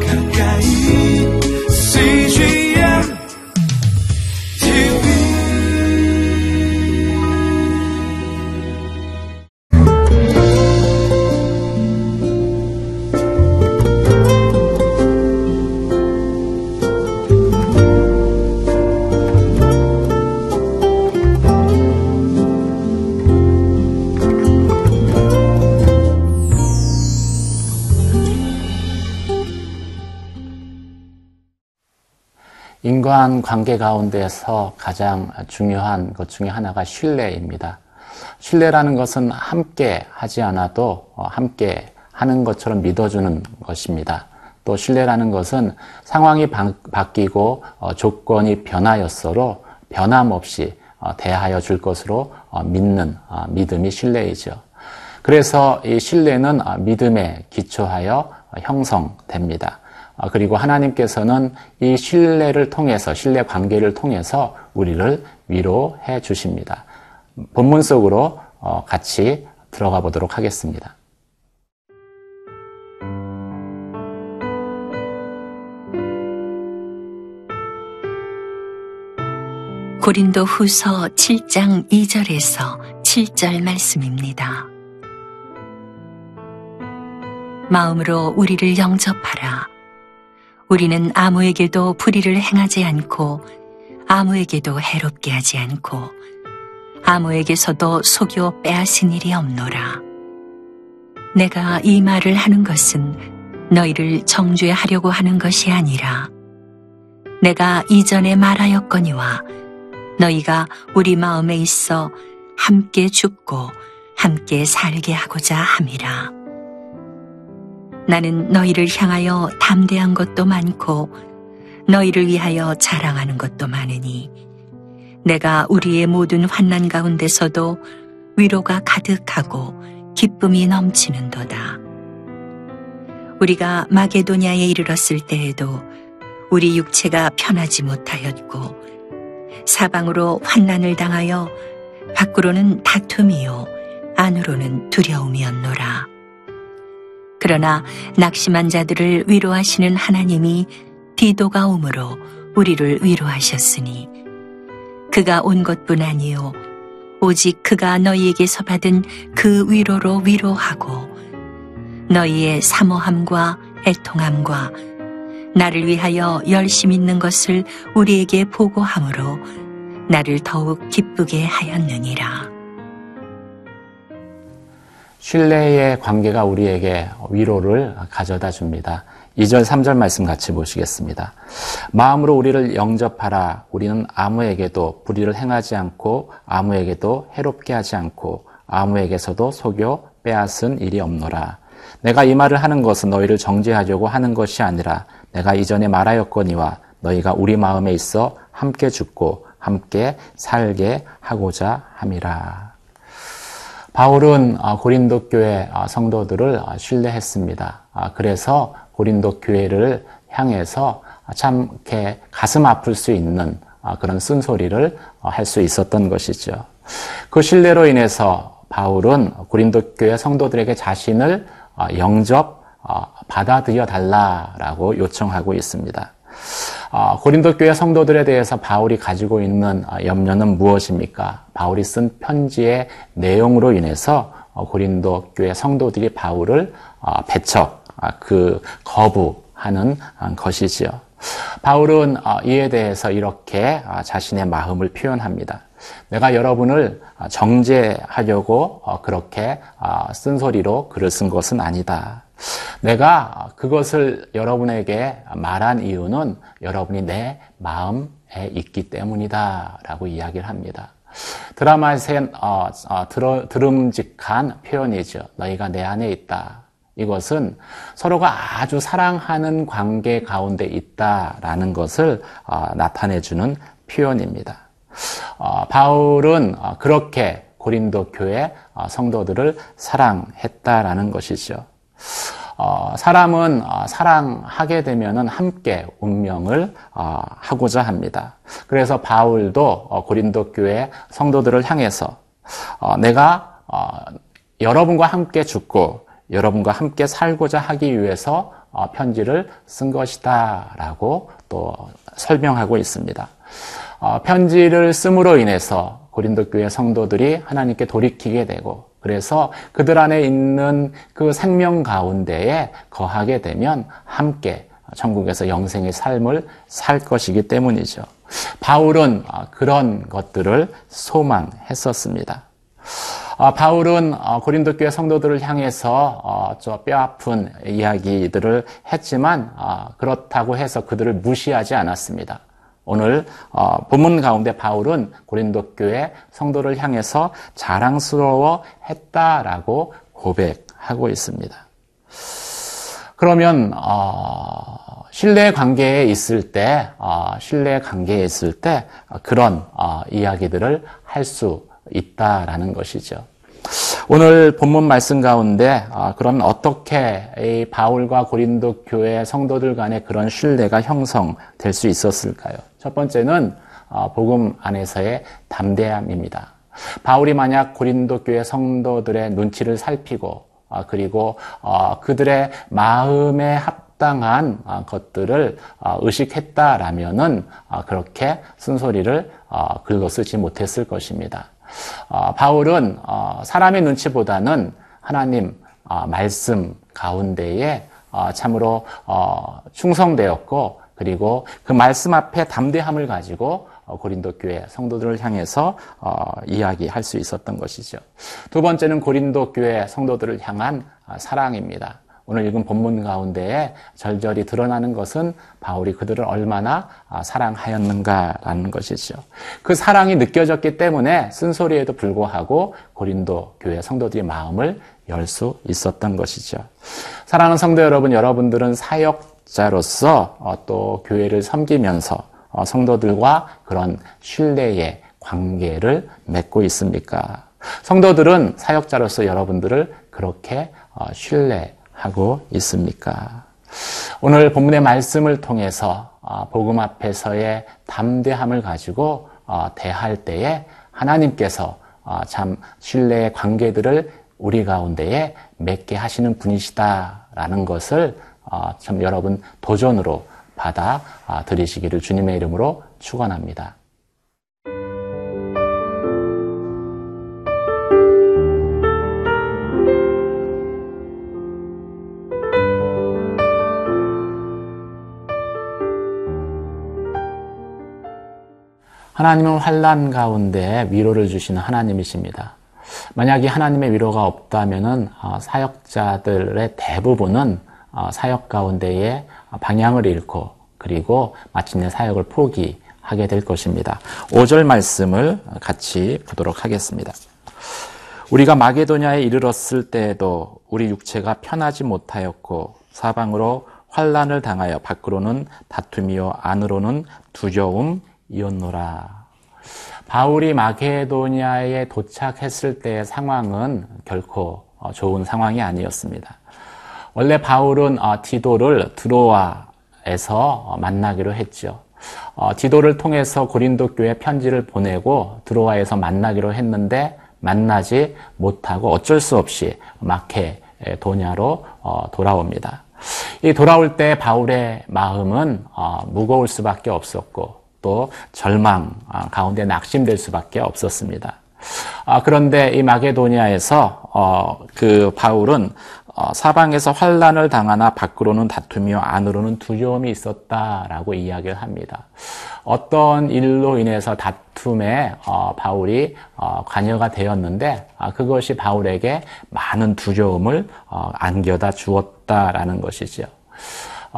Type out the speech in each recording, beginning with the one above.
가까 인간 관계 가운데서 가장 중요한 것 중에 하나가 신뢰입니다. 신뢰라는 것은 함께 하지 않아도 어, 함께 하는 것처럼 믿어주는 것입니다. 또 신뢰라는 것은 상황이 바, 바뀌고 어, 조건이 변하였어도 변함없이 어, 대하여 줄 것으로 믿는 믿음이 신뢰이죠. 그래서 이 신뢰는 믿음에 기초하여 형성됩니다. 아, 그리고 하나님께서는 이 신뢰를 통해서, 신뢰 관계를 통해서 우리를 위로해 주십니다. 본문 속으로 어, 같이 들어가 보도록 하겠습니다. 고린도 후서 7장 2절에서 7절 말씀입니다. 마음으로 우리를 영접하라. 우리는 아무에게도 불의를 행하지 않고 아무에게도 해롭게 하지 않고 아무에게서도 속여 빼앗은 일이 없노라. 내가 이 말을 하는 것은 너희를 정죄하려고 하는 것이 아니라 내가 이전에 말하였거니와 너희가 우리 마음에 있어 함께 죽고 함께 살게 하고자 함이라. 나는 너희를 향하여 담대한 것도 많고 너희를 위하여 자랑하는 것도 많으니 내가 우리의 모든 환난 가운데서도 위로가 가득하고 기쁨이 넘치는도다. 우리가 마게도냐에 이르렀을 때에도 우리 육체가 편하지 못하였고 사방으로 환난을 당하여 밖으로는 다툼이요 안으로는 두려움이었노라. 그러나 낙심한 자들을 위로하시는 하나님이 디도가 오므로 우리를 위로하셨으니 그가 온 것뿐 아니요 오직 그가 너희에게서 받은 그 위로로 위로하고 너희의 사모함과 애통함과 나를 위하여 열심 있는 것을 우리에게 보고함으로 나를 더욱 기쁘게 하였느니라. 신뢰의 관계가 우리에게 위로를 가져다 줍니다. 2절, 3절 말씀 같이 보시겠습니다. 마음으로 우리를 영접하라. 우리는 아무에게도 불의를 행하지 않고 아무에게도 해롭게 하지 않고 아무에게서도 속여 빼앗은 일이 없노라. 내가 이 말을 하는 것은 너희를 정죄하려고 하는 것이 아니라 내가 이전에 말하였거니와 너희가 우리 마음에 있어 함께 죽고 함께 살게 하고자 함이라. 바울은 아, 고린도 교회 아, 성도들을 아, 신뢰했습니다. 그래서 고린도 교회를 향해서 참 이렇게 가슴 아플 수 있는 그런 쓴소리를 어, 할수 있었던 것이죠. 그 신뢰로 인해서 바울은 고린도 교회 성도들에게 자신을 영접 받아들여 달라라고 요청하고 있습니다. 아, 고린도 교회 성도들에 대해서 바울이 가지고 있는 아, 염려는 무엇입니까? 바울이 쓴 편지의 내용으로 인해서 어, 고린도 교회 성도들이 바울을 아, 배척, 그 거부하는 것이지요. 바울은 이에 대해서 이렇게 자신의 마음을 표현합니다. 내가 여러분을 정죄하려고 어, 그렇게 쓴소리로 글을 쓴 것은 아니다. 내가 그것을 여러분에게 말한 이유는 여러분이 내 마음에 있기 때문이다. 라고 이야기를 합니다. 드라마에서 어, 어, 들어, 들음직한 표현이죠. 너희가 내 안에 있다. 이것은 서로가 아주 사랑하는 관계 가운데 있다라는 것을 어, 나타내주는 표현입니다. 어, 바울은 어, 그렇게 고린도 교회 어, 성도들을 사랑했다라는 것이죠. 어, 사람은 어, 사랑하게 되면은 함께 운명을 어, 하고자 합니다. 그래서 바울도 어, 고린도 교회 성도들을 향해서 어, 내가 어, 여러분과 함께 죽고 여러분과 함께 살고자 하기 위해서 어, 편지를 쓴 것이다라고 또 설명하고 있습니다. 어, 편지를 씀으로 인해서 고린도 교회 성도들이 하나님께 돌이키게 되고 그래서 그들 안에 있는 그 생명 가운데에 거하게 되면 함께 천국에서 영생의 삶을 살 것이기 때문이죠. 바울은 어, 그런 것들을 소망했었습니다. 어, 바울은 어, 고린도 교회 성도들을 향해서 저 뼈아픈 이야기들을 했지만 그렇다고 해서 그들을 무시하지 않았습니다. 오늘 본문 가운데 바울은 고린도 교회 성도를 향해서 자랑스러워 했다라고 고백하고 있습니다. 그러면 어, 신뢰 관계에 있을 때, 어, 신뢰 관계에 있을 때 그런 어, 이야기들을 할 수 있다라는 것이죠. 오늘 본문 말씀 가운데 어, 그럼 어떻게 이 바울과 고린도 교회 성도들 간의 그런 신뢰가 형성될 수 있었을까요? 첫 번째는 어, 복음 안에서의 담대함입니다. 바울이 만약 고린도 교회 성도들의 눈치를 살피고 아, 그리고 어, 그들의 마음에 합당한 아, 것들을 어, 의식했다라면은 아, 그렇게 쓴소리를 어, 글로 쓰지 못했을 것입니다. 바울은 사람의 눈치보다는 하나님 말씀 가운데에 참으로 충성되었고 그리고 그 말씀 앞에 담대함을 가지고 어, 고린도 교회 성도들을 향해서 어, 이야기할 수 있었던 것이죠. 두 번째는 고린도 교회 성도들을 향한 어, 사랑입니다. 오늘 읽은 본문 가운데에 절절히 드러나는 것은 바울이 그들을 얼마나 사랑하였는가라는 것이죠. 그 사랑이 느껴졌기 때문에 쓴소리에도 불구하고 고린도 교회 성도들의 마음을 열 수 있었던 것이죠. 사랑하는 성도 여러분, 여러분들은 사역자로서 또 교회를 섬기면서 어, 성도들과 그런 신뢰의 관계를 맺고 있습니까? 성도들은 사역자로서 여러분들을 그렇게 어, 신뢰 하고 있습니까? 오늘 본문의 말씀을 통해서 어, 복음 앞에서의 담대함을 가지고 대할 때에 하나님께서 참 신뢰의 관계들을 우리 가운데에 맺게 하시는 분이시다라는 것을 참 여러분 도전으로 받아 아, 들이시기를 주님의 이름으로 축원합니다. 하나님은 환란 가운데 위로를 주시는 하나님이십니다. 만약에 하나님의 위로가 없다면은 어, 사역자들의 대부분은 어, 사역 가운데에 방향을 잃고 그리고 마침내 사역을 포기하게 될 것입니다. 5절 말씀을 같이 보도록 하겠습니다. 우리가 마게도냐에 이르렀을 때에도 우리 육체가 편하지 못하였고 사방으로 환란을 당하여 밖으로는 다툼이요 안으로는 두려움 이었노라. 바울이 마게도냐에 도착했을 때의 상황은 결코 좋은 상황이 아니었습니다. 원래 바울은 어, 디도를 드로아에서 만나기로 했죠. 어, 디도를 통해서 고린도 교회 편지를 보내고 드로아에서 만나기로 했는데 만나지 못하고 어쩔 수 없이 마케도냐로 어, 돌아옵니다. 이 돌아올 때 바울의 마음은 무거울 수밖에 없었고 또 절망 가운데 낙심될 수밖에 없었습니다. 그런데 이 마게도니아에서 그 바울은 어, 사방에서 환란을 당하나 밖으로는 다투며 안으로는 두려움이 있었다라고 이야기를 합니다. 어떤 일로 인해서 다툼에 어, 바울이 어, 관여가 되었는데 아, 그것이 바울에게 많은 두려움을 안겨다 주었다라는 것이죠.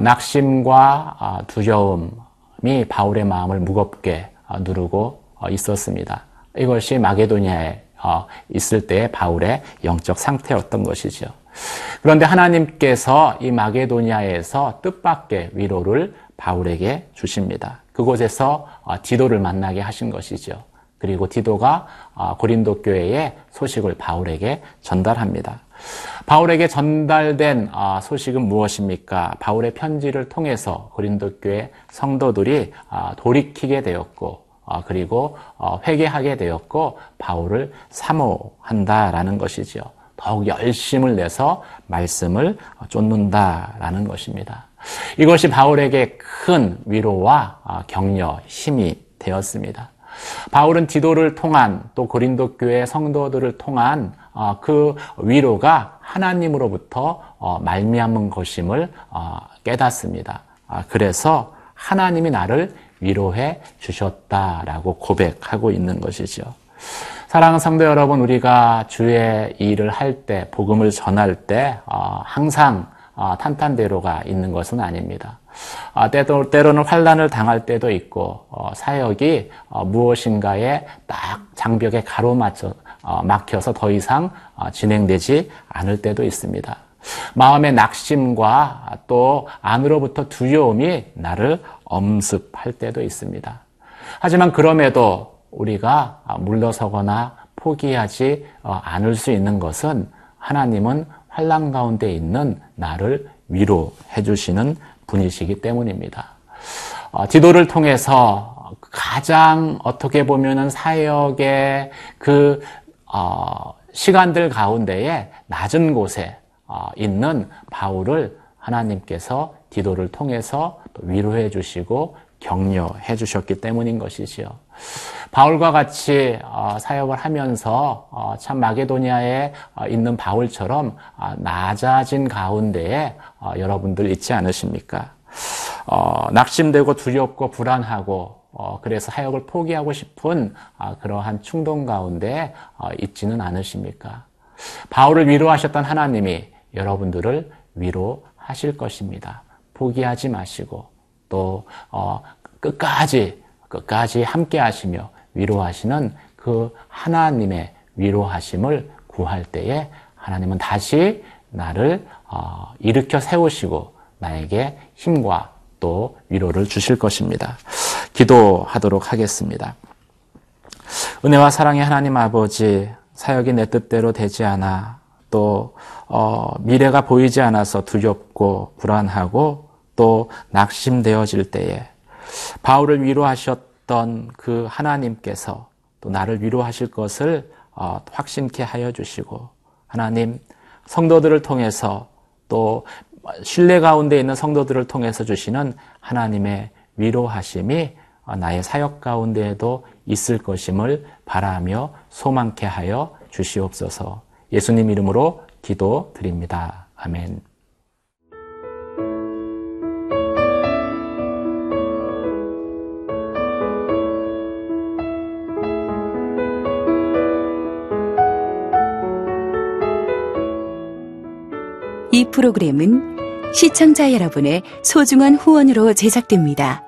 낙심과 아, 두려움 이 바울의 마음을 무겁게 누르고 있었습니다. 이것이 마게도니아에 있을 때의 바울의 영적 상태였던 것이죠. 그런데 하나님께서 이 마게도니아에서 뜻밖의 위로를 바울에게 주십니다. 그곳에서 어, 디도를 만나게 하신 것이죠. 그리고 디도가 어, 고린도 교회의 소식을 바울에게 전달합니다. 바울에게 전달된 어, 소식은 무엇입니까? 바울의 편지를 통해서 고린도 교회 성도들이 돌이키게 되었고 그리고 회개하게 되었고 바울을 사모한다라는 것이죠. 더욱 열심을 내서 말씀을 쫓는다라는 것입니다. 이것이 바울에게 큰 위로와 아, 격려, 힘이 되었습니다. 바울은 디도를 통한 또 고린도 교회 성도들을 통한 어, 그 위로가 하나님으로부터 어, 말미암은 것임을 어, 깨닫습니다. 아, 그래서 하나님이 나를 위로해 주셨다라고 고백하고 있는 것이죠. 사랑하는 성도 여러분, 우리가 주의 일을 할 때, 복음을 전할 때 항상 탄탄대로가 있는 것은 아닙니다. 아, 때로는 환란을 당할 때도 있고 어, 사역이 어, 무엇인가에 딱 장벽에 가로막혀 어, 막혀서 더 이상 어, 진행되지 않을 때도 있습니다. 마음의 낙심과 또 안으로부터 두려움이 나를 엄습할 때도 있습니다. 하지만 그럼에도 우리가 물러서거나 포기하지 어, 않을 수 있는 것은 하나님은 환란 가운데 있는 나를 위로해 주시는 분이시기 때문입니다. 어, 디도를 통해서 가장 어떻게 보면은 사역의 그 어, 시간들 가운데에 낮은 곳에 어, 있는 바울을 하나님께서 디도를 통해서 위로해 주시고 격려해 주셨기 때문인 것이지요. 바울과 같이 어, 사역을 하면서 어, 참 마게도니아에 어, 있는 바울처럼 낮아진 가운데에 여러분들 있지 않으십니까? 낙심되고 두렵고 불안하고 그래서 사역을 포기하고 싶은 그러한 충동 가운데 있지는 않으십니까? 바울을 위로하셨던 하나님이 여러분들을 위로하실 것입니다. 포기하지 마시고 또 끝까지 끝까지 함께 하시며 위로하시는 그 하나님의 위로하심을 구할 때에 하나님은 다시 나를 어, 일으켜 세우시고 나에게 힘과 또 위로를 주실 것입니다. 기도하도록 하겠습니다. 은혜와 사랑의 하나님 아버지, 사역이 내 뜻대로 되지 않아 또 어, 미래가 보이지 않아서 두렵고 불안하고 또 낙심되어질 때에 바울을 위로하셨던 그 하나님께서 또 나를 위로하실 것을 어, 확신케 하여 주시고 하나님 성도들을 통해서 또 신뢰 가운데 있는 성도들을 통해서 주시는 하나님의 위로하심이 어, 나의 사역 가운데에도 있을 것임을 바라며 소망케 하여 주시옵소서. 예수님 이름으로 기도 드립니다. 아멘. 이 프로그램은 시청자 여러분의 소중한 후원으로 제작됩니다.